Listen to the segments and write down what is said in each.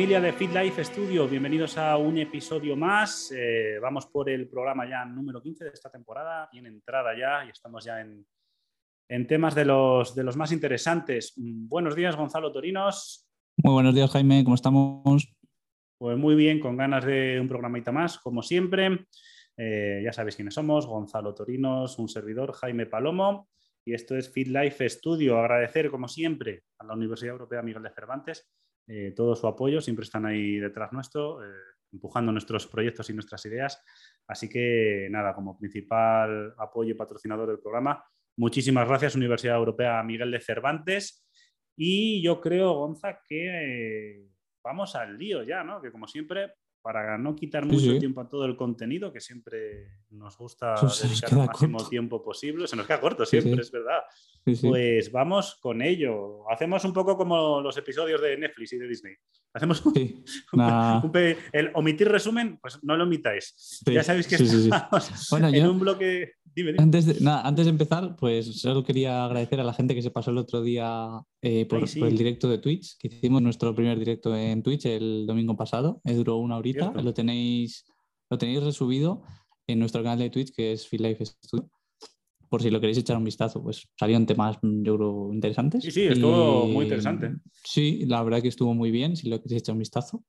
familia de Fit Life Studio, bienvenidos a un episodio más. Eh, vamos por el programa ya número 15 de esta temporada, bien entrada ya y estamos ya en, temas de los, de los más interesantes. Buenos días Gonzalo Torinos. Muy buenos días Jaime, ¿cómo estamos? Pues muy bien, con ganas de un programita más, como siempre. Eh, ya sabéis quiénes somos, Gonzalo Torinos, un servidor, Jaime Palomo, y esto es Fit Life Studio. Agradecer, como siempre, a la Universidad Europea Miguel de Cervantes eh, todo su apoyo, siempre están ahí detrás nuestro, eh, empujando nuestros proyectos y nuestras ideas. Así que nada, como principal apoyo y patrocinador del programa, muchísimas gracias Universidad Europea Miguel de Cervantes. Y yo creo, Gonza, que eh, vamos al lío ya, ¿no? Que como siempre, para no quitar mucho tiempo a todo el contenido, que siempre nos gusta dedicar el máximo tiempo posible, se nos queda corto siempre, es verdad. Pues vamos con ello. Hacemos un poco como los episodios de Netflix y de Disney. Hacemos un, el omitir resumen, pues no lo omitáis. Ya sabéis que estamos bueno, en un bloque. Antes, de, antes de empezar, pues solo quería agradecer a la gente que se pasó el otro día eh, por, el directo de Twitch, que hicimos nuestro primer directo en Twitch el domingo pasado. Eh, duró una horita. Lo tenéis, lo tenéis resubido en nuestro canal de Twitch, que es Feel Life Studio por si lo queréis echar un vistazo, pues salieron temas, mm, yo creo, interesantes. Sí, sí, estuvo muy interesante. Sí, la verdad que estuvo muy bien, si lo queréis echar un vistazo.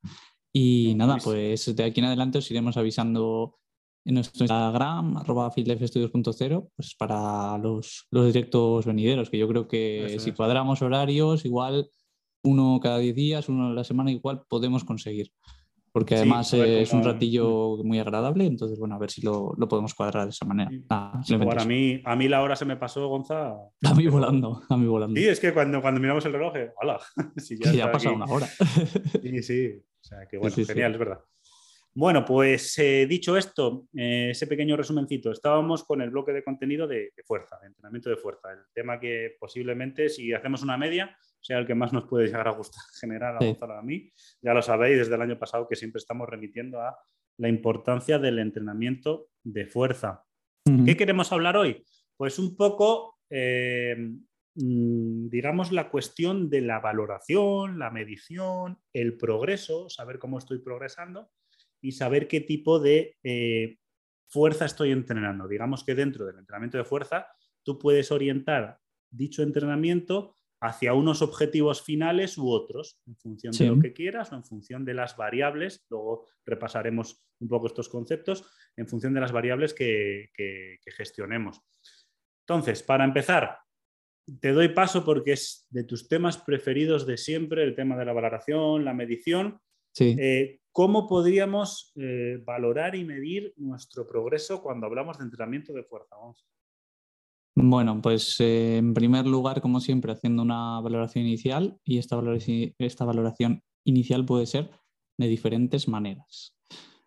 Y nada, pues de aquí en adelante os iremos avisando en nuestro Instagram, arroba pues para los, los, directos venideros, que yo creo que si cuadramos horarios, igual uno cada 10 días, uno a la semana, igual podemos conseguir porque además es un ratillo muy agradable, entonces bueno, a ver si lo, lo podemos cuadrar de esa manera. a, mí, a mí la hora se me pasó, Gonza. A mí volando, a mí volando. Sí, es que cuando, cuando miramos el reloj, ¡hala! si ya, ya ha pasado una hora. sí, sí, o sea que bueno, genial, es verdad. Bueno, pues eh, dicho esto, eh, ese pequeño resumencito, estábamos con el bloque de contenido de, de fuerza, de entrenamiento de fuerza, el tema que posiblemente si hacemos una media sea el que más nos puede llegar a gustar generar a a mí. Ya lo sabéis desde el año pasado que siempre estamos remitiendo a la importancia del entrenamiento de fuerza. ¿Qué queremos hablar hoy? Pues un poco, eh, mm, digamos, la cuestión de la valoración, la medición, el progreso, saber cómo estoy progresando y saber qué tipo de eh, fuerza estoy entrenando. Digamos que dentro del entrenamiento de fuerza, tú puedes orientar dicho entrenamiento hacia unos objetivos finales u otros, en función de lo que quieras o en función de las variables, luego repasaremos un poco estos conceptos, en función de las variables que, gestionemos. Entonces, para empezar, te doy paso porque es de tus temas preferidos de siempre, el tema de la valoración, la medición. Eh, ¿Cómo podríamos eh, valorar y medir nuestro progreso cuando hablamos de entrenamiento de fuerza? Vamos. Bueno, pues eh, en primer lugar, como siempre, haciendo una valoración inicial y esta valoración, esta valoración inicial puede ser de diferentes maneras.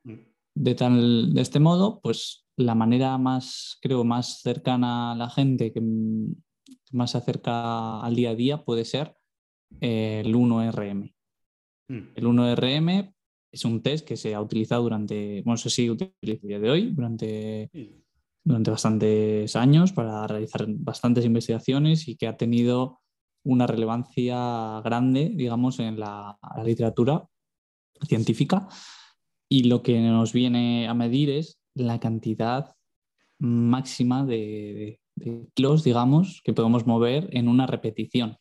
Mm. De, tal, de este modo, pues la manera más, creo, más cercana a la gente, que más se acerca al día a día, puede ser eh, el 1RM. Mm. El 1RM es un test que se ha utilizado durante, bueno, se sigue utilizando el día de hoy, durante durante bastantes años para realizar bastantes investigaciones y que ha tenido una relevancia grande, digamos, en la, literatura científica. Y lo que nos viene a medir es la cantidad máxima de, kilos, digamos, que podemos mover en una repetición,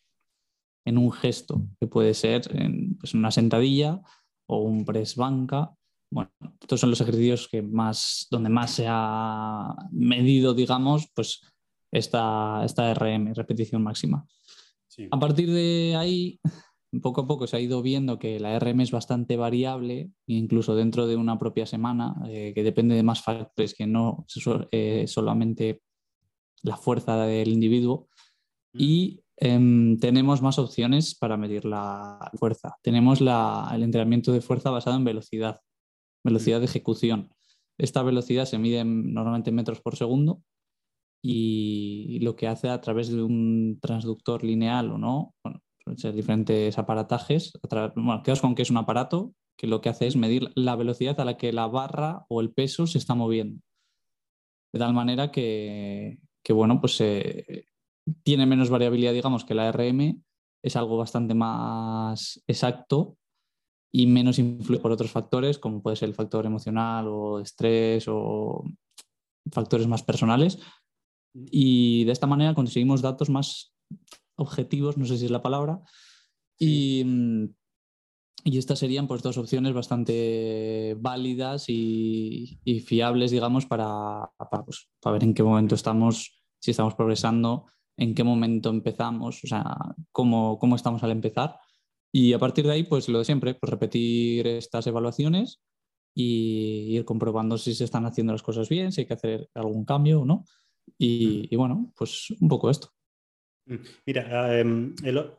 en un gesto, que puede ser en pues, una sentadilla o un press banca bueno, estos son los ejercicios que más, donde más se ha medido, digamos, pues esta, esta RM, repetición máxima. A partir de ahí, poco a poco se ha ido viendo que la RM es bastante variable, incluso dentro de una propia semana, eh, que depende de más factores que no eh, solamente la fuerza del individuo. Mm. Y em, tenemos más opciones para medir la fuerza. Tenemos el entrenamiento de fuerza basado en velocidad velocidad de ejecución. Esta velocidad se mide normalmente en metros por segundo y lo que hace a través de un transductor lineal o no, bueno, pueden ser diferentes aparatajes. Bueno, quedaos con que es un aparato que lo que hace es medir la velocidad a la que la barra o el peso se está moviendo. De tal manera que, bueno, pues eh, tiene menos variabilidad, digamos, que la RM, es algo bastante más exacto y menos influye por otros factores, como puede ser el factor emocional o estrés o factores más personales. Y de esta manera conseguimos datos más objetivos, no sé si es la palabra, y, mm, y estas serían pues dos opciones bastante válidas y, fiables, digamos, para, pues, para, ver en qué momento estamos, si estamos progresando, en qué momento empezamos, o sea, cómo, cómo estamos al empezar. Y a partir de ahí, pues lo de siempre, pues repetir estas evaluaciones y ir comprobando si se están haciendo las cosas bien, si hay que hacer algún cambio o no. Y, y bueno, pues un poco esto. Mm. Mira, em,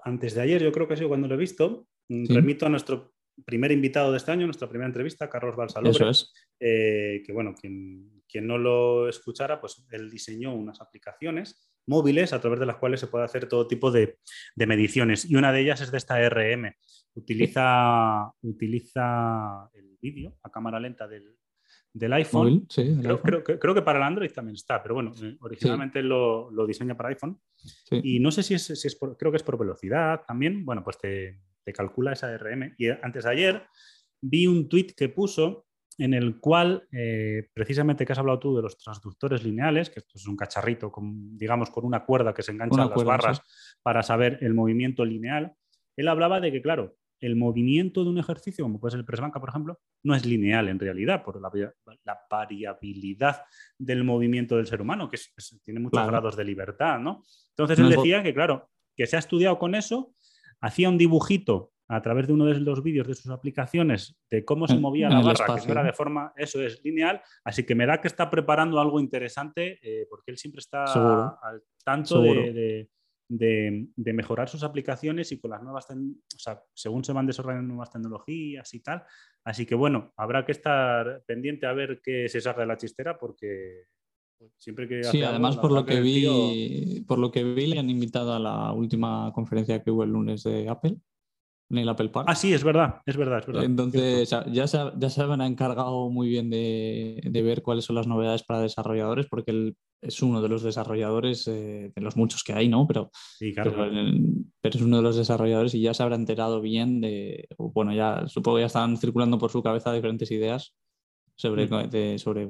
antes de ayer, yo creo que ha sido cuando lo he visto, mm, remito a nuestro primer invitado de este año, nuestra primera entrevista, Carlos Balsalobre. Eso es. Eh, que bueno, quien, quien, no lo escuchara, pues él diseñó unas aplicaciones móviles a través de las cuales se puede hacer todo tipo de, de mediciones. Y una de ellas es de esta RM. Utiliza, utiliza el vídeo a cámara lenta del, del iPhone. creo, que para el Android también está, pero bueno, eh, originalmente lo, diseña para iPhone. Y no sé si es, si es por, creo que es por velocidad también. Bueno, pues te, calcula esa RM. Y antes de ayer vi un tweet que puso en el cual, eh, precisamente que has hablado tú de los transductores lineales, que esto es un cacharrito, con, digamos, con una cuerda que se engancha a las barras para saber el movimiento lineal. Él hablaba de que, claro, el movimiento de un ejercicio, como puede ser el press banca, por ejemplo, no es lineal en realidad, por la, variabilidad del movimiento del ser humano, que tiene muchos grados de libertad, ¿no? Entonces él decía que, claro, que se ha estudiado con eso, hacía un dibujito a través de uno de los vídeos de sus aplicaciones de cómo se movía la barra, que no era de forma, eso es, lineal, así que me da que está preparando algo interesante, eh, porque él siempre está al tanto de de, mejorar sus aplicaciones y con las nuevas, o sea, según se van desarrollando nuevas tecnologías y tal. Así que bueno, habrá que estar pendiente a ver qué se saca de la chistera porque siempre que... Sí, además por lo que vi, por lo que vi le han invitado a la última conferencia que hubo el lunes de Apple en el Apple Park. Ah, sí, es verdad, es verdad, es verdad. Entonces, ya se, ya se han encargado muy bien de, de, ver cuáles son las novedades para desarrolladores, porque el, es uno de los desarrolladores, eh, de los muchos que hay, ¿no? Pero, pero, es uno de los desarrolladores y ya se habrá enterado bien de, bueno, ya supongo que ya están circulando por su cabeza diferentes ideas sobre, mm. sobre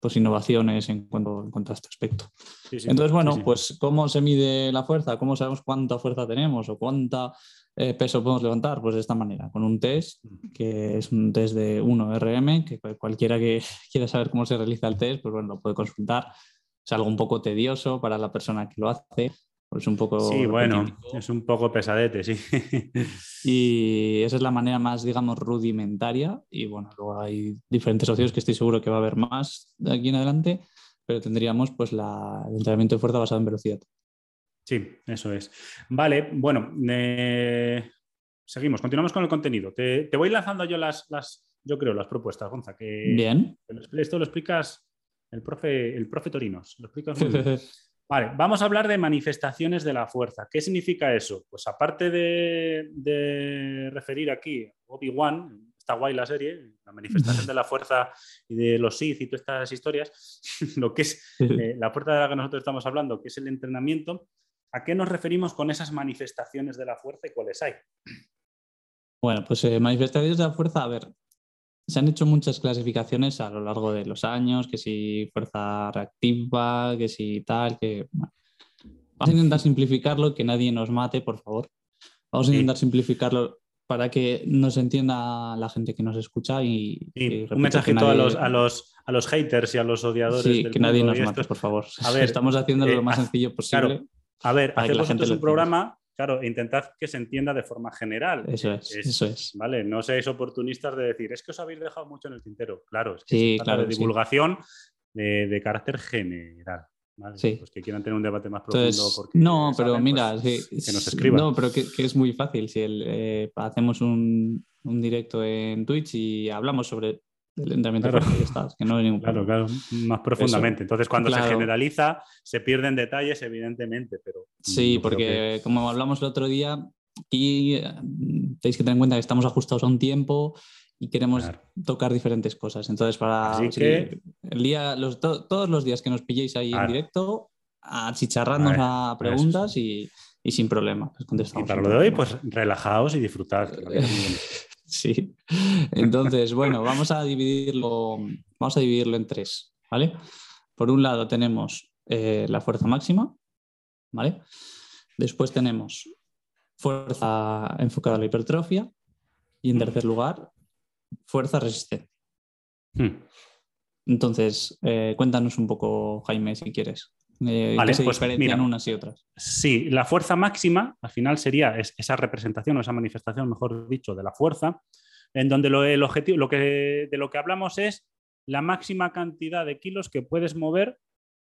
pues, innovaciones en cuanto, en cuanto a este aspecto. Entonces, bueno, pues ¿cómo se mide la fuerza? ¿Cómo sabemos cuánta fuerza tenemos o cuánta eh, peso podemos levantar? Pues de esta manera, con un test, que es un test de 1RM, que cualquiera que quiera saber cómo se realiza el test, pues bueno, lo puede consultar es algo un poco tedioso para la persona que lo hace. Es un poco. Sí, bueno, es un poco pesadete, sí. Y esa es la manera más, digamos, rudimentaria. Y bueno, luego hay diferentes opciones que estoy seguro que va a haber más de aquí en adelante, pero tendríamos pues la, el entrenamiento de fuerza basado en velocidad. Sí, eso es. Vale, bueno, eh, seguimos, continuamos con el contenido. Te, te, voy lanzando yo las, las, yo creo, las propuestas, Gonza. Que Bien. Esto lo explicas el profe, el profe Torinos. Lo Vale, vamos a hablar de manifestaciones de la fuerza. ¿Qué significa eso? Pues aparte de, referir aquí Obi-Wan, está guay la serie, la manifestación de la fuerza y de los Sith y todas estas historias, lo que es eh, la fuerza de la que nosotros estamos hablando, que es el entrenamiento, ¿a qué nos referimos con esas manifestaciones de la fuerza y cuáles hay? Bueno, pues eh, manifestaciones de la fuerza, a ver, se han hecho muchas clasificaciones a lo largo de los años, que si fuerza reactiva, que si tal, que... Vamos a intentar simplificarlo, que nadie nos mate, por favor. Vamos a intentar simplificarlo para que nos entienda la gente que nos escucha y... un mensajito a, los, a, los, a los haters y a los odiadores. Sí, que nadie nos mate, por favor. A ver, Estamos haciendo lo eh, más sencillo posible. A ver, hacemos un programa Claro, intentad que se entienda de forma general. Eso es, eso es. ¿vale? No seáis oportunistas de decir, es que os habéis dejado mucho en el tintero. Claro, es que claro, de divulgación de, carácter general. ¿vale? Sí. Pues que quieran tener un debate más profundo. no, pero mira, pues, que nos escriban. No, pero que, es muy fácil. Si eh, hacemos un, un, directo en Twitch y hablamos sobre el entrenamiento claro. estás, que no hay ningún Claro, claro, más profundamente. Entonces, cuando se generaliza, se pierden detalles, evidentemente, pero... Sí, porque como hablamos el otro día, aquí eh, tenéis que tener en cuenta que estamos ajustados a un tiempo y queremos tocar diferentes cosas. Entonces, para el día, todos los días que nos pilléis ahí en directo, a, a preguntas y, y, sin problema. y para lo de hoy, pues relajaos y disfrutad. Sí. Entonces, bueno, vamos a dividirlo, vamos a dividirlo en tres, ¿vale? Por un lado tenemos eh, la fuerza máxima, ¿vale? Después tenemos fuerza enfocada a la hipertrofia y en tercer lugar, fuerza resistente. Hmm. Entonces, eh, cuéntanos un poco, Jaime, si quieres. Eh, ¿Qué se pues diferencian unas y otras? Sí, la fuerza máxima al final sería esa representación o esa manifestación, mejor dicho, de la fuerza, en donde el objetivo, lo que, de lo que hablamos es la máxima cantidad de kilos que puedes mover,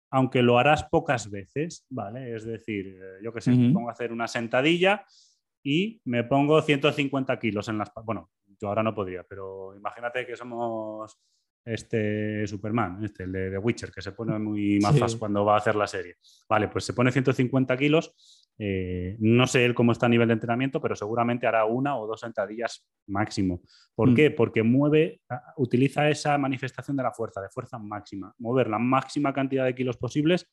aunque lo harás pocas veces, ¿vale? Es decir, eh, yo que sé, me pongo a hacer una sentadilla y me pongo 150 kilos en las... Bueno, yo ahora no podría, pero imagínate que somos este Superman, este, el de The Witcher, que se pone muy mazas cuando va a hacer la serie. Vale, pues se pone 150 kilos. Eh, no sé él cómo está a nivel de entrenamiento, pero seguramente hará una o dos sentadillas máximo. ¿Por mm. qué? Porque mueve, utiliza esa manifestación de la fuerza, de fuerza máxima, mover la máxima cantidad de kilos posibles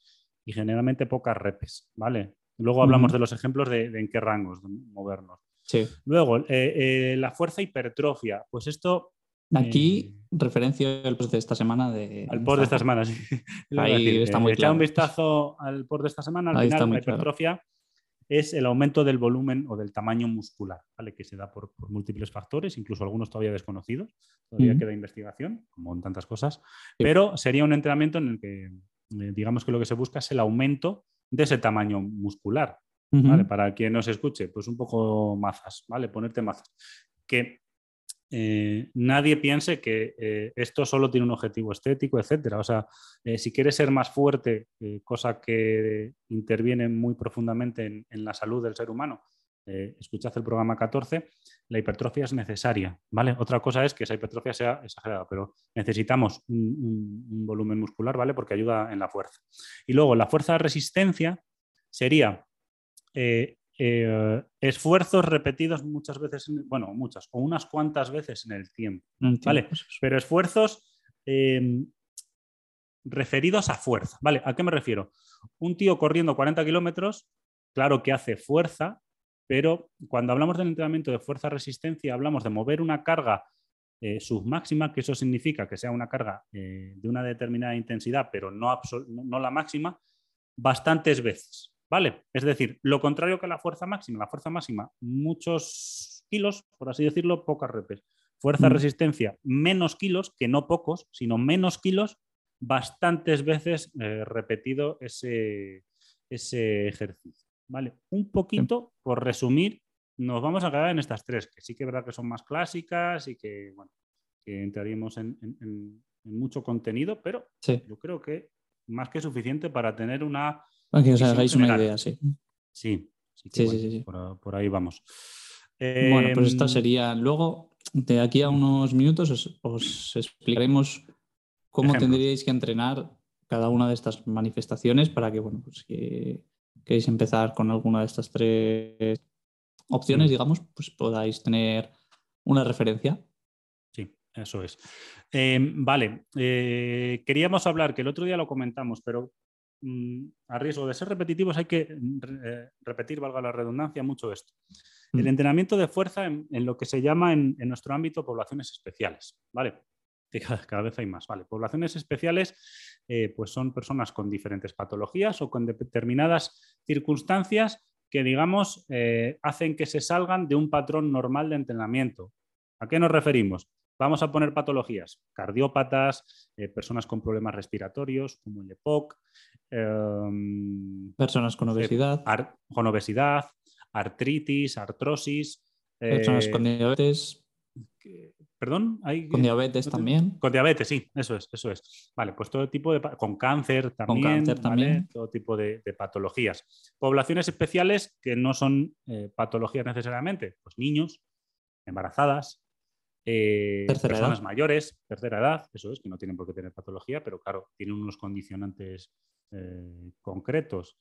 y generalmente pocas repes, ¿vale? Luego hablamos de los ejemplos de, en qué rangos movernos. Sí. Luego, eh, eh, la fuerza hipertrofia. Pues esto Aquí eh, referencia al post de esta semana. De... Al post de esta semana, sí. Ahí está muy claro. un vistazo al post de esta semana. Al final, la hipertrofia es el aumento del volumen o del tamaño muscular, ¿vale? que se da por, múltiples factores, incluso algunos todavía desconocidos. Todavía queda investigación, como en tantas cosas. Pero sería un entrenamiento en el que, eh, digamos que lo que se busca es el aumento de ese tamaño muscular. ¿vale? Para quien nos escuche, pues un poco mazas, ¿vale? Ponerte mazas. Que eh, nadie piense que eh, esto solo tiene un objetivo estético, etcétera. O sea, eh, si quieres ser más fuerte, cosa que interviene muy profundamente en, la salud del ser humano, escuchad el programa 14, la hipertrofia es necesaria, ¿vale? Otra cosa es que esa hipertrofia sea exagerada, pero necesitamos un, volumen muscular, ¿vale? Porque ayuda en la fuerza. Y luego, la fuerza de resistencia sería esfuerzos repetidos muchas veces, bueno, muchas o unas cuantas veces en el tiempo, ¿vale? Pero esfuerzos em, referidos a fuerza, ¿vale? ¿A qué me refiero? Un tío corriendo 40 kilómetros, claro que hace fuerza, pero cuando hablamos del entrenamiento de fuerza-resistencia, hablamos de mover una carga eh, submáxima, que eso significa que sea una carga eh, de una determinada intensidad, pero no, no la máxima, bastantes veces. ¿Vale? Es decir, lo contrario que la fuerza máxima. La fuerza máxima, muchos kilos, por así decirlo, pocas repes. Fuerza mm. resistencia, menos kilos, que no pocos, sino menos kilos, bastantes veces eh, repetido ese, ese ejercicio. ¿Vale? Un poquito, por resumir, nos vamos a quedar en estas tres, que sí que es verdad que son más clásicas y que, bueno, que entraríamos en, mucho contenido, pero yo creo que más que suficiente para tener una para que os hagáis una idea, sí. Sí, sí, sí, por, ahí vamos. bueno, pues esta em, sería. Luego, de aquí a unos minutos, os, explicaremos cómo tendríais que entrenar cada una de estas manifestaciones para que, bueno, pues que queréis empezar con alguna de estas tres opciones, digamos, pues podáis tener una referencia. Sí, eso es. Em, vale, eh, queríamos hablar, que el otro día lo comentamos, pero a riesgo de ser repetitivos, hay que mm, eh, repetir, valga la redundancia, mucho esto. El mm. entrenamiento de fuerza en, lo que se llama en, nuestro ámbito poblaciones especiales, ¿vale? Cada, vez hay más, ¿vale? Poblaciones especiales, eh, pues son personas con diferentes patologías o con determinadas circunstancias que, digamos, eh, hacen que se salgan de un patrón normal de entrenamiento. ¿A qué nos referimos? Vamos a poner patologías, cardiópatas, personas con problemas respiratorios como el EPOC, Em, Personas con obesidad. con obesidad, artritis, artrosis. Personas con eh, diabetes. Perdón, ¿Hay, con diabetes también. Con diabetes, sí, eso es, eso es. Vale, pues todo tipo de con cáncer también, con cáncer también. todo tipo de, patologías. Poblaciones especiales que no son eh, patologías necesariamente, pues niños, embarazadas, eh, personas mayores, tercera edad, eso es, que no tienen por qué tener patología, pero claro, tienen unos condicionantes eh, concretos.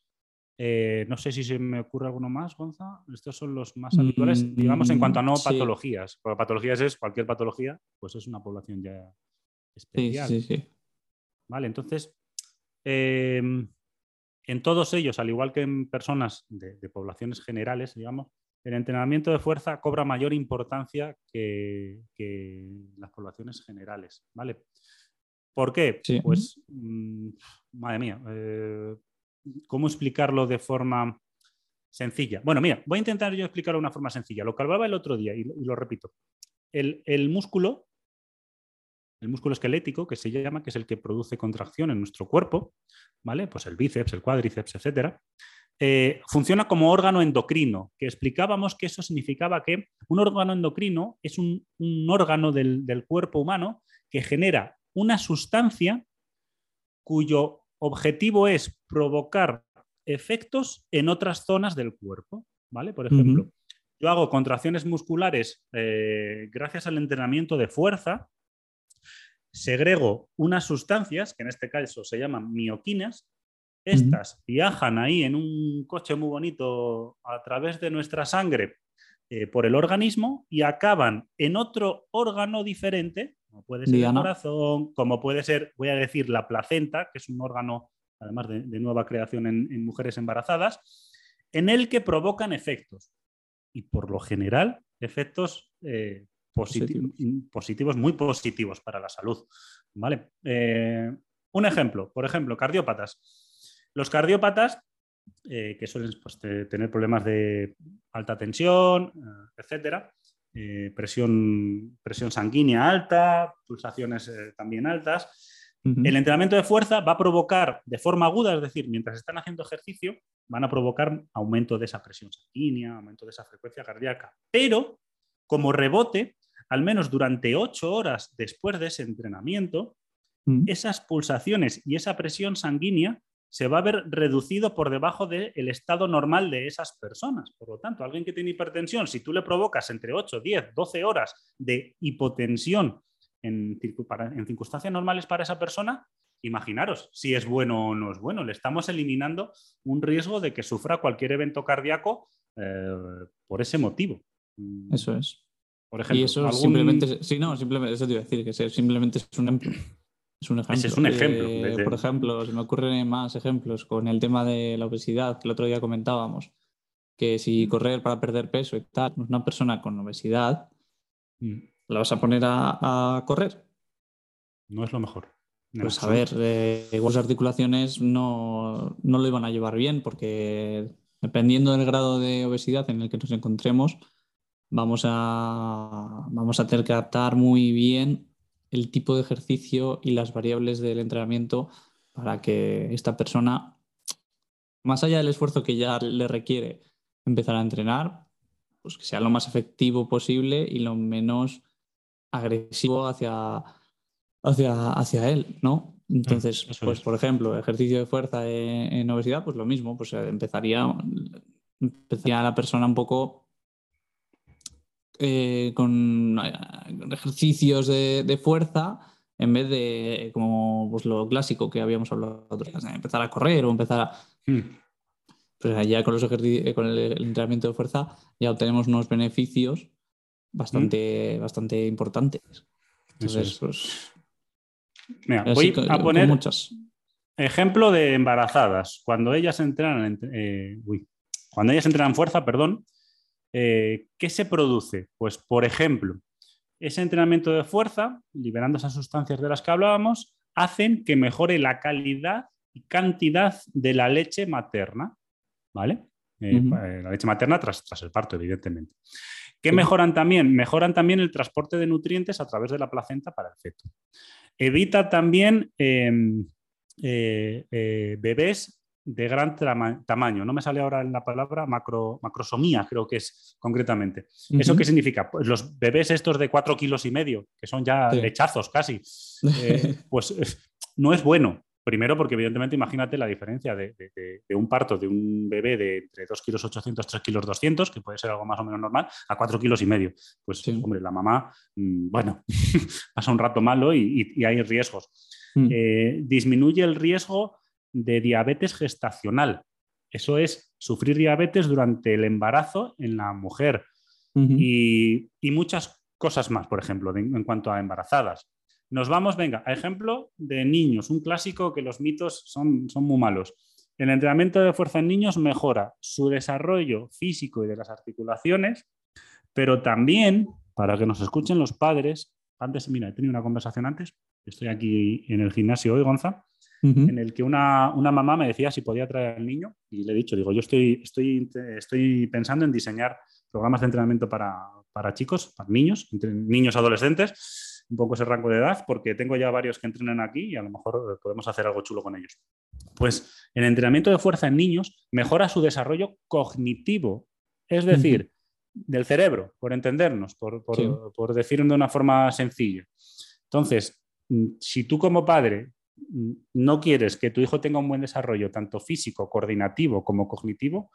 Eh, no sé si se me ocurre alguno más, Gonza. Estos son los más habituales, digamos, en cuanto a no mm, patologías. patologías es cualquier patología, pues es una población ya especial. Sí, sí, Vale, entonces, em, en todos ellos, al igual que en personas de, poblaciones generales, digamos, el entrenamiento de fuerza cobra mayor importancia que, las poblaciones generales, ¿vale? ¿Por qué? Pues, mm, madre mía, eh, ¿cómo explicarlo de forma sencilla? Bueno, mira, voy a intentar yo explicarlo de una forma sencilla. Lo que hablaba el otro día, y, lo repito, el, el, músculo, el músculo esquelético, que se llama, que es el que produce contracción en nuestro cuerpo, ¿vale? Pues el bíceps, el cuádriceps, etcétera, eh, funciona como órgano endocrino, que explicábamos que eso significaba que un órgano endocrino es un, órgano del, cuerpo humano que genera una sustancia cuyo objetivo es provocar efectos en otras zonas del cuerpo. ¿vale? Por ejemplo, yo hago contracciones musculares eh, gracias al entrenamiento de fuerza, segrego unas sustancias, que en este caso se llaman mioquinas, estas viajan ahí en un coche muy bonito a través de nuestra sangre eh, por el organismo y acaban en otro órgano diferente, como puede ser el corazón, como puede ser, voy a decir, la placenta, que es un órgano, además de, nueva creación en, mujeres embarazadas, en el que provocan efectos. Y por lo general, efectos eh, positivos. muy positivos para la salud. ¿Vale? Eh, un ejemplo, por ejemplo, cardiópatas. Los cardiópatas, eh, que suelen pues, tener problemas de alta tensión, eh, etcétera, eh, presión, presión sanguínea alta, pulsaciones también altas. El entrenamiento de fuerza va a provocar de forma aguda, es decir, mientras están haciendo ejercicio, van a provocar aumento de esa presión sanguínea, aumento de esa frecuencia cardíaca. Pero, como rebote, al menos durante ocho horas después de ese entrenamiento, esas pulsaciones y esa presión sanguínea se va a ver reducido por debajo del estado normal de esas personas. Por lo tanto, alguien que tiene hipertensión, si tú le provocas entre 8, 10, 12 horas de hipotensión en, en circunstancias normales para esa persona, imaginaros si es bueno o no es bueno. Le estamos eliminando un riesgo de que sufra cualquier evento cardíaco eh, por ese motivo. Eso es. Por ejemplo, y eso simplemente, sí, no, simplemente, eso te iba a decir, que simplemente es un ejemplo. Es un ejemplo. es un ejemplo. Por ejemplo, se me ocurren más ejemplos con el tema de la obesidad, que el otro día comentábamos, que si mm. correr para perder peso y tal, una persona con obesidad, mm. ¿la vas a poner a, correr? No es lo mejor. Pues a ver, eh, articulaciones no, no lo iban a llevar bien porque dependiendo del grado de obesidad en el que nos encontremos, vamos a, vamos a tener que adaptar muy bien el tipo de ejercicio y las variables del entrenamiento para que esta persona, más allá del esfuerzo que ya le requiere empezar a entrenar, pues que sea lo más efectivo posible y lo menos agresivo hacia, hacia, hacia él, ¿no? Entonces, pues por ejemplo, ejercicio de fuerza en, obesidad, pues lo mismo, pues empezaría, empezaría la persona un poco eh, con eh, ejercicios de, fuerza en vez de como pues, lo clásico que habíamos hablado empezar a correr o empezar a... Hmm. Pues ya con, los ejercicios, con el, entrenamiento de fuerza ya obtenemos unos beneficios bastante, hmm. bastante importantes. Entonces, pues... voy a poner muchas. ejemplo de embarazadas. Cuando ellas entrenan, eh, cuando ellas entrenan fuerza, perdón, eh, ¿Qué se produce? Pues, por ejemplo, ese entrenamiento de fuerza, liberando esas sustancias de las que hablábamos, hacen que mejore la calidad y cantidad de la leche materna, ¿vale? Eh, eh, la leche materna tras, el parto, evidentemente. ¿Qué mejoran también? Mejoran también el transporte de nutrientes a través de la placenta para el feto. Evita también em, bebés de gran tamaño. No me sale ahora la palabra macro, macrosomía, creo que es concretamente. ¿Eso qué significa? Pues los bebés estos de cuatro kilos y medio, que son ya lechazos casi, eh, pues no es bueno. Primero porque evidentemente imagínate la diferencia de, un parto de un bebé de entre 2 kilos 800, 3 kilos 200, que puede ser algo más o menos normal, a 4 kilos y medio. Pues hombre, la mamá, mm, bueno, pasa un rato malo y, hay riesgos. Mm. Eh, disminuye el riesgo de diabetes gestacional. Eso es sufrir diabetes durante el embarazo en la mujer y, muchas cosas más, por ejemplo, en cuanto a embarazadas. Nos vamos, venga, a ejemplo de niños, un clásico que los mitos son, son muy malos. el entrenamiento de fuerza en niños mejora su desarrollo físico y de las articulaciones, pero también, para que nos escuchen los padres, antes, mira, he tenido una conversación antes, estoy aquí en el gimnasio hoy, Gonza, en el que una, mamá me decía si podía traer al niño y le he dicho, digo, yo estoy, estoy, estoy pensando en diseñar programas de entrenamiento para, para chicos, para niños, niños adolescentes, un poco ese rango de edad, porque tengo ya varios que entrenan aquí y a lo mejor podemos hacer algo chulo con ellos. Pues el entrenamiento de fuerza en niños mejora su desarrollo cognitivo, es decir, del cerebro, por entendernos, por, por, decirlo de una forma sencilla. Entonces, mm, si tú como padre no quieres que tu hijo tenga un buen desarrollo, tanto físico, coordinativo como cognitivo,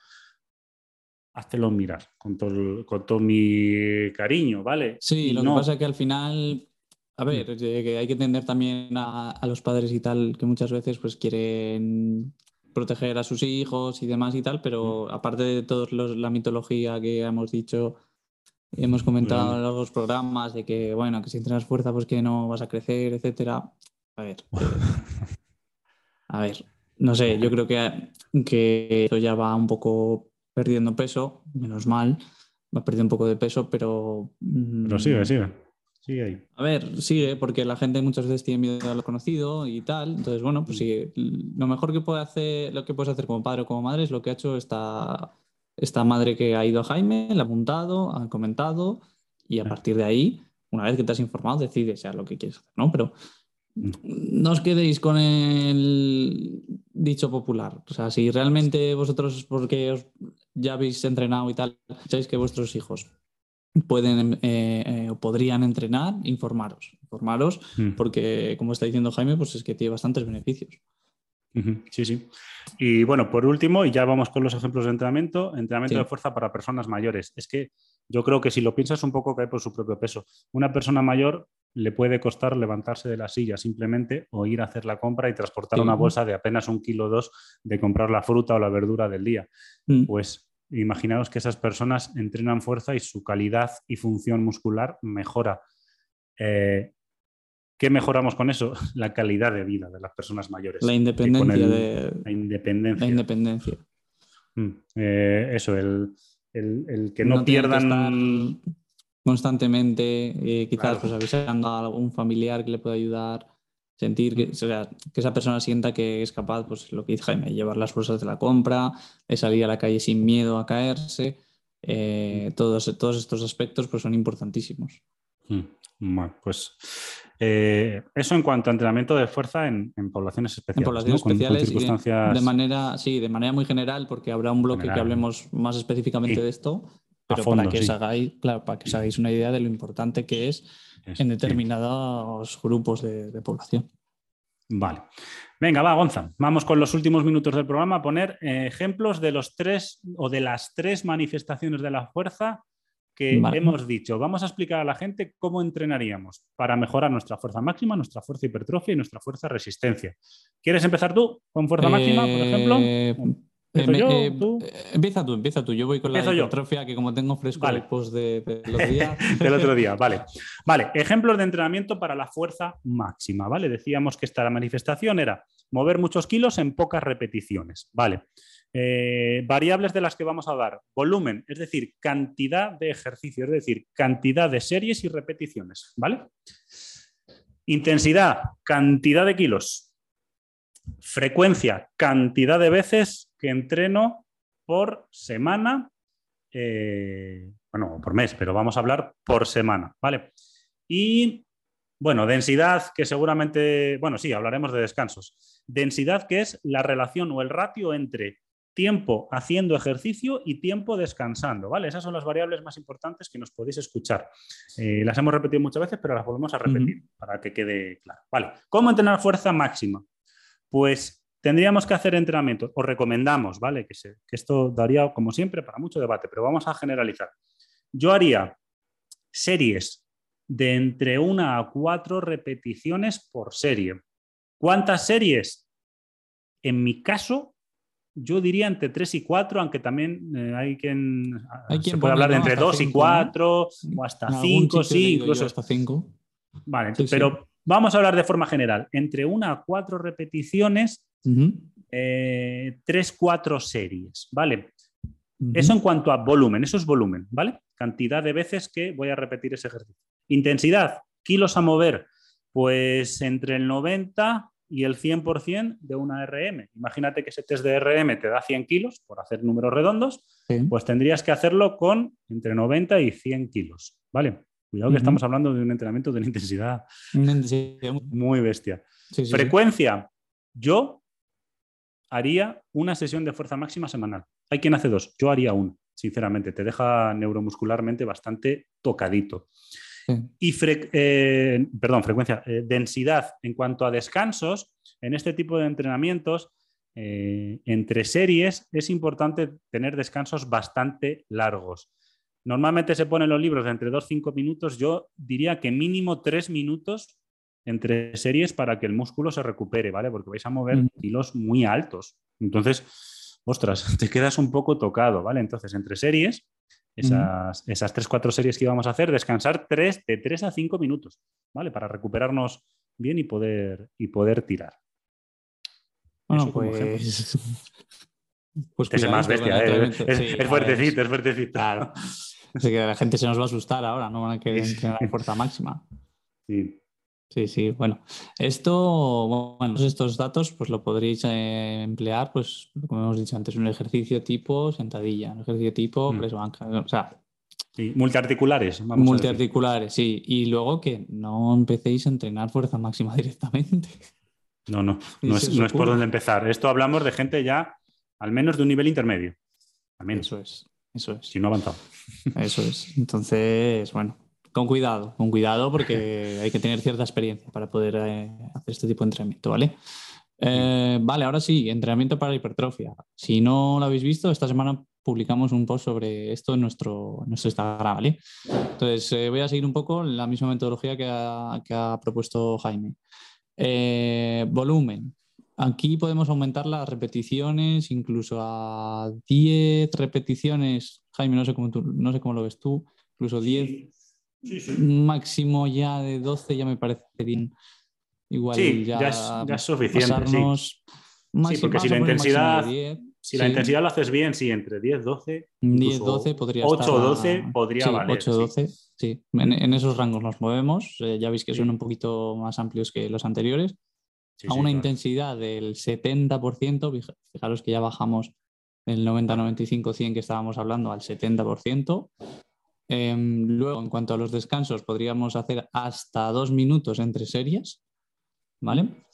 háztelo mirar con todo, con todo mi cariño, ¿vale? Sí, lo que pasa es que al final a ver, que hay que entender también a, los padres y tal, que muchas veces pues quieren proteger a sus hijos y demás y tal, pero aparte de toda la mitología que hemos dicho, hemos comentado en los programas de que, bueno, que si entrenas fuerza pues que no vas a crecer, etcétera. A ver, a ver, no sé, yo creo que, que eso ya va un poco perdiendo peso, menos mal, va perdiendo un poco de peso, pero... Pero sigue, mm, sigue. A ver, sigue, porque la gente muchas veces tiene miedo a lo conocido y tal. Entonces, bueno, pues sí, lo mejor que puede hacer, lo que puedes hacer como padre o como madre es lo que ha hecho esta, esta madre que ha ido a Jaime, le ha apuntado, ha comentado, y a partir de ahí, una vez que te has informado, decides ya lo que quieres hacer, ¿no? Pero mm. No os quedéis con el dicho popular. O sea, si realmente vosotros, porque os, ya habéis entrenado y tal, sabéis que vuestros hijos pueden eh, eh, o podrían entrenar, informaros. Informaros, mm. porque como está diciendo Jaime, pues es que tiene bastantes beneficios. Sí, sí. Y bueno, por último, y ya vamos con los ejemplos de entrenamiento, entrenamiento de fuerza para personas mayores. Es que yo creo que si lo piensas un poco cae por su propio peso. Una persona mayor le puede costar levantarse de la silla simplemente o ir a hacer la compra y transportar una bolsa de apenas un kilo o dos de comprar la fruta o la verdura del día. Mm. Pues imaginaos que esas personas entrenan fuerza y su calidad y función muscular mejora. Eh, ¿Qué mejoramos con eso? La calidad de vida de las personas mayores. La independencia. de... La independencia. La independencia. Mm, eh, eso, el, que no, pierdan... constantemente, eh, quizás pues avisando a algún familiar que le pueda ayudar sentir que, que esa persona sienta que es capaz, pues lo que dice Jaime, llevar las bolsas de la compra, de salir a la calle sin miedo a caerse. Eh, todos, todos estos aspectos pues, son importantísimos. Mm, pues eh, eso en cuanto a entrenamiento de fuerza en, poblaciones especiales. En poblaciones especiales de, manera, sí, de manera muy general, porque habrá un bloque que hablemos más específicamente de esto, pero para que os hagáis, claro, para que os hagáis una idea de lo importante que es en determinados grupos de, población. Vale. Venga, va, Gonza. Vamos con los últimos minutos del programa a poner eh, ejemplos de los tres o de las tres manifestaciones de la fuerza que hemos dicho. Vamos a explicar a la gente cómo entrenaríamos para mejorar nuestra fuerza máxima, nuestra fuerza hipertrofia y nuestra fuerza resistencia. ¿Quieres empezar tú con fuerza máxima, por ejemplo? Eh, eh, eh, empieza tú, empieza tú. Yo voy con la hipertrofia que como tengo fresco el post de, del otro día. del otro día, vale. Vale, ejemplos de entrenamiento para la fuerza máxima, ¿vale? Decíamos que esta manifestación era mover muchos kilos en pocas repeticiones, ¿vale? Eh, variables de las que vamos a dar, volumen, es decir, cantidad de ejercicio, es decir, cantidad de series y repeticiones, ¿vale? Intensidad, cantidad de kilos. Frecuencia, cantidad de veces que entreno por semana, eh, bueno, por mes, pero vamos a hablar por semana, ¿vale? Y, bueno, densidad, que seguramente, bueno, sí, hablaremos de descansos. Densidad, que es la relación o el ratio entre tiempo haciendo ejercicio y tiempo descansando, ¿vale? Esas son las variables más importantes que nos podéis escuchar. Eh, las hemos repetido muchas veces, pero las volvemos a repetir para que quede claro. Vale, ¿cómo entrenar fuerza máxima? Pues Tendríamos que hacer entrenamiento, os recomendamos, ¿vale? Que, esto daría, como siempre, para mucho debate, pero vamos a generalizar. Yo haría series de entre una a cuatro repeticiones por serie. ¿Cuántas series? En mi caso, yo diría entre tres y cuatro, aunque también eh, hay quien, se puede hablar de entre dos y cuatro, o hasta cinco, sí, incluso hasta cinco. Vale, pero vamos a hablar de forma general. Entre una a cuatro repeticiones eh, 3-4 series, ¿vale? Eso en cuanto a volumen, eso es volumen, ¿vale? Cantidad de veces que voy a repetir ese ejercicio. Intensidad, kilos a mover, pues entre el 90 y el 100% de una RM. Imagínate que ese test de RM te da 100 kilos, por hacer números redondos, pues tendrías que hacerlo con entre 90 y 100 kilos, ¿vale? Cuidado que estamos hablando de un entrenamiento de una intensidad, muy bestia. Frecuencia, yo haría una sesión de fuerza máxima semanal. Hay quien hace dos, yo haría una, sinceramente, te deja neuromuscularmente bastante tocadito. Y eh, perdón, frecuencia, eh, densidad en cuanto a descansos, en este tipo de entrenamientos, eh, entre series es importante tener descansos bastante largos. Normalmente se ponen los libros de entre 2 y 5 minutos. Yo diría que mínimo 3 minutos entre series para que el músculo se recupere, ¿vale? Porque vais a mover kilos muy altos. Entonces, ostras, te quedas un poco tocado, ¿vale? Entonces, entre series, esas, esas 3-4 series que íbamos a hacer, descansar 3, de 3 a 5 minutos, ¿vale? Para recuperarnos bien y poder, y poder tirar. Bueno, pues... pues es más bestia, ¿eh? es, fuertecito, es fuertecito. Claro. Así que la gente se nos va a asustar ahora, ¿no? Van a querer entrenar a fuerza máxima. Sí. Sí, sí, bueno, esto, bueno, estos datos pues lo podréis eh, emplear, pues como hemos dicho antes, un ejercicio tipo sentadilla, un ejercicio tipo mm. press banca, o sea... Sí, multiarticulares. multiarticulares, sí, y luego que no empecéis a entrenar fuerza máxima directamente. No, no, no es, no es, por donde empezar. Esto hablamos de gente ya al menos de un nivel intermedio. Al menos. Eso es, eso es. Si no avanzado. Eso es. Entonces, bueno, con cuidado, con cuidado porque hay que tener cierta experiencia para poder eh, hacer este tipo de entrenamiento, ¿vale? Eh, vale, ahora sí, entrenamiento para hipertrofia. Si no lo habéis visto, esta semana publicamos un post sobre esto en nuestro, nuestro Instagram, ¿vale? Entonces, eh, voy a seguir un poco la misma metodología que ha, propuesto Jaime. volumen. Aquí podemos aumentar las repeticiones incluso a 10 repeticiones. Jaime, no sé cómo, no sé cómo lo ves tú, incluso 10 máximo ya de 12 ya me parece bien. Igual ya, ya, es, suficiente. Sí. porque si la intensidad, si la intensidad lo haces bien, sí, entre 10, 12, 10, 12 podría 8, 12 podría valer. 8, 12, sí. En, esos rangos nos movemos. Eh, ya veis que son un poquito más amplios que los anteriores. a una intensidad del 70%, fijaros que ya bajamos el 90, 95, 100 que estábamos hablando al 70%. Em, luego, en cuanto a los descansos, podríamos hacer hasta dos minutos entre series, ¿vale?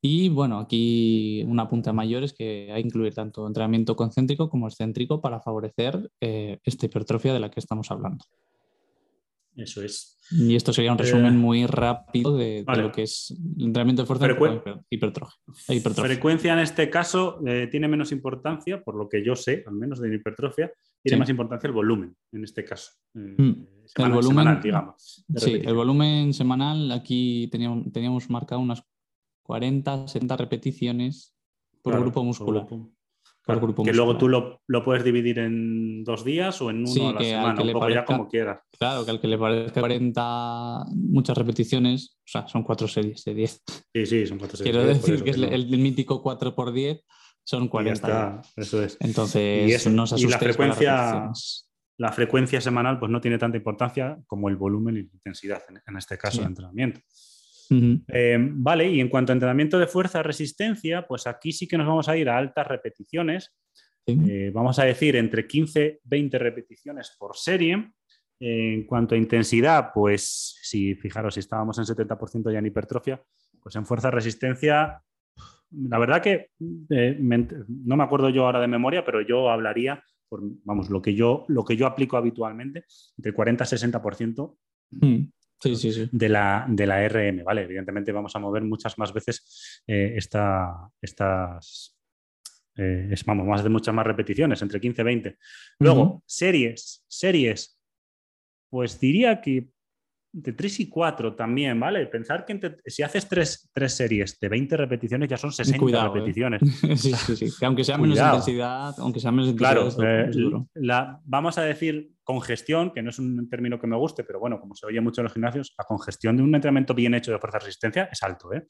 Y bueno, aquí una punta mayor es que hay que incluir tanto entrenamiento concéntrico como excéntrico para favorecer eh, esta hipertrofia de la que estamos hablando. Eso es. Y esto sería un resumen eh, muy rápido de, lo que es el entrenamiento de fuerza y hipertrofia. Frecuencia en este caso eh, tiene menos importancia, por lo que yo sé, al menos de hipertrofia, tiene más importancia el volumen en este caso. Eh, mm. el volumen, digamos. Sí, el volumen semanal, aquí teníamos, teníamos marcado unas 40, 70 repeticiones por grupo muscular que luego tú lo, puedes dividir en dos días o en uno a la semana, un poco ya como quieras. Claro, que al que le parezca 40 muchas repeticiones, o sea, son cuatro series de 10. Sí, sí, son cuatro series. Quiero decir que es el, mítico 4 por 10 son 40. eso es. Entonces, y no se la frecuencia, la frecuencia semanal pues no tiene tanta importancia como el volumen y la intensidad, en, este caso de entrenamiento. Eh, vale, y en cuanto a entrenamiento de fuerza resistencia, pues aquí sí que nos vamos a ir a altas repeticiones. Eh, vamos a decir entre 15 20 repeticiones por serie. En cuanto a intensidad, pues si fijaros, si estábamos en 70% ya en hipertrofia, pues en fuerza resistencia, la verdad que eh, no me acuerdo yo ahora de memoria, pero yo hablaría por, vamos, lo que yo, lo que yo aplico habitualmente, entre 40 y 60% de, la, de la RM, ¿vale? Evidentemente vamos a mover muchas más veces eh, esta, estas, eh, vamos, más de muchas más repeticiones, entre 15 y 20. Luego, series, series, pues diría que de 3 y 4 también, ¿vale? Pensar que si haces 3, series de 20 repeticiones ya son 60 ¿eh? repeticiones. sí, sí, sí. aunque sea menos intensidad, aunque sea menos intensidad. Claro, la, vamos a decir congestión, que no es un término que me guste, pero bueno, como se oye mucho en los gimnasios, la congestión de un entrenamiento bien hecho de fuerza resistencia es alto, ¿eh?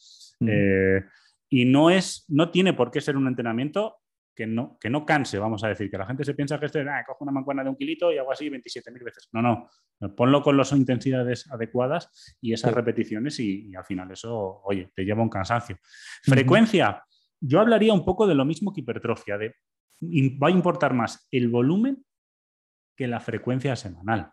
eh y no, es, no tiene por qué ser un entrenamiento que no, que no canse, vamos a decir, que la gente se piensa que este, ah, cojo una mancuerna de un kilito y hago así 27.000 veces. No, no, ponlo con las intensidades adecuadas y esas repeticiones y, al final eso, oye, te lleva un cansancio. Frecuencia, yo hablaría un poco de lo mismo que hipertrofia, de va a importar más el volumen que la frecuencia semanal.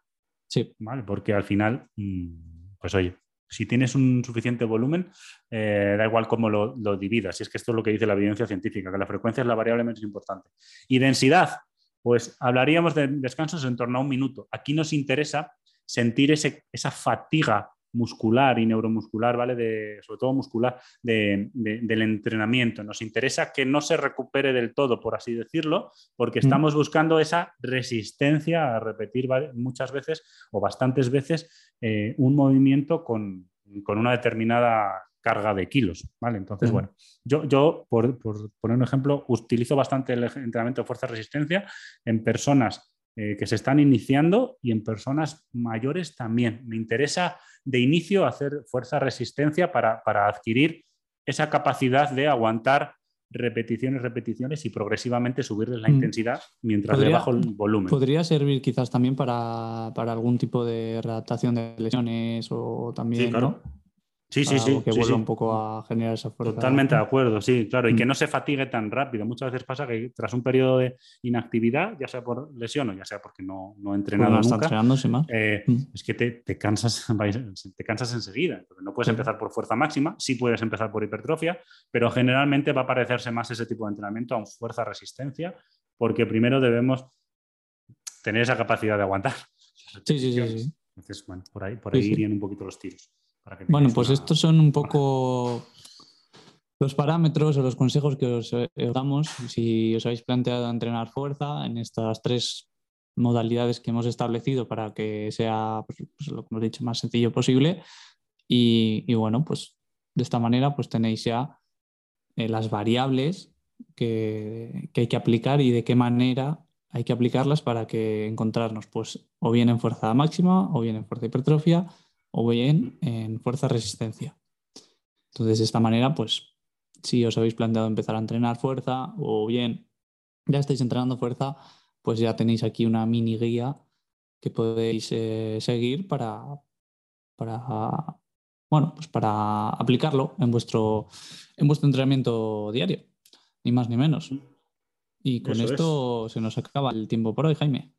Sí. ¿Vale? Porque al final, mm, pues oye, si tienes un suficiente volumen, eh, da igual cómo lo, dividas. Y es que esto es lo que dice la evidencia científica, que la frecuencia es la variable menos importante. Y densidad, pues hablaríamos de descansos en torno a un minuto. Aquí nos interesa sentir esa fatiga muscular y neuromuscular, ¿vale? De, sobre todo muscular, del entrenamiento. Nos interesa que no se recupere del todo, por así decirlo, porque mm. estamos buscando esa resistencia a repetir muchas veces o bastantes veces eh, un movimiento con, una determinada carga de kilos, ¿vale? Entonces, mm. bueno, yo, yo por, por, poner un ejemplo, utilizo bastante el entrenamiento de fuerza-resistencia en personas eh, que se están iniciando y en personas mayores también. Me interesa de inicio hacer fuerza-resistencia para, adquirir esa capacidad de aguantar repeticiones, repeticiones y progresivamente subirles la mm. intensidad mientras le bajo el volumen. Podría servir quizás también para, algún tipo de readaptación de lesiones o también, sí, claro. Sí, sí, sí. Que vuelva un poco a generar esa fuerza. Totalmente de acuerdo, sí, claro. Y que mm. no se fatigue tan rápido. Muchas veces pasa que tras un periodo de inactividad, ya sea por lesión o ya sea porque no, no he entrenado nunca, eh, mm. es que te, cansas, te cansas enseguida. no puedes empezar por fuerza máxima, sí puedes empezar por hipertrofia, pero generalmente va a parecerse más ese tipo de entrenamiento a un fuerza-resistencia, porque primero debemos tener esa capacidad de aguantar. Sí, sí, sí. Entonces, bueno, por ahí, por ahí irían un poquito los tiros. Bueno, pues estos son un poco los parámetros o los consejos que os eh, damos si os habéis planteado entrenar fuerza en estas tres modalidades que hemos establecido para que sea, pues, pues, lo que hemos dicho, más sencillo posible. Y, bueno, pues de esta manera pues tenéis ya eh, las variables que, que, hay que aplicar y de qué manera hay que aplicarlas para que encontrarnos pues o bien en fuerza máxima o bien en fuerza hipertrofia o bien en fuerza-resistencia. Entonces, de esta manera, pues, si os habéis planteado empezar a entrenar fuerza o bien ya estáis entrenando fuerza, pues ya tenéis aquí una mini guía que podéis eh, seguir para, para, bueno, pues para aplicarlo en vuestro, en vuestro entrenamiento diario, ni más ni menos. Y con esto se nos acaba el tiempo por hoy, Jaime.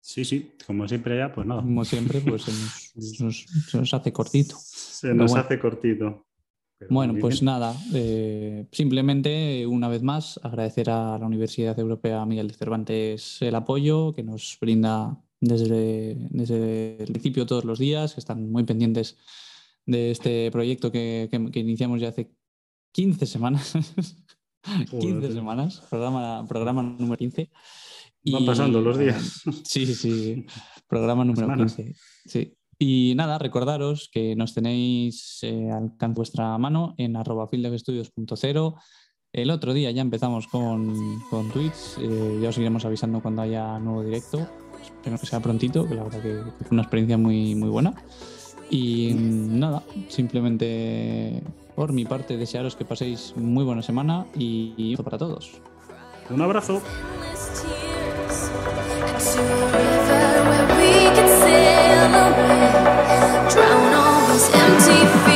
Sí, sí, como siempre ya, pues nada. Como siempre, pues se nos, hace cortito. Se nos hace cortito. bueno, pues nada, eh, simplemente una vez más agradecer a la Universidad Europea Miguel de Cervantes el apoyo que nos brinda desde, desde el principio todos los días, que están muy pendientes de este proyecto que, que, iniciamos ya hace 15 semanas. 15 semanas, programa, programa número 15. Van pasando los días. Sí, sí, programa número 15. Sí. Y nada, recordaros que nos tenéis eh, al alcance vuestra mano en arroba El otro día ya empezamos con, con tweets, eh, ya os iremos avisando cuando haya nuevo directo. Espero que sea prontito, que la verdad que fue una experiencia muy, muy buena. Y nada, simplemente por mi parte desearos que paséis muy buena semana y, y para todos. Un abrazo. Drown all these empty feelings.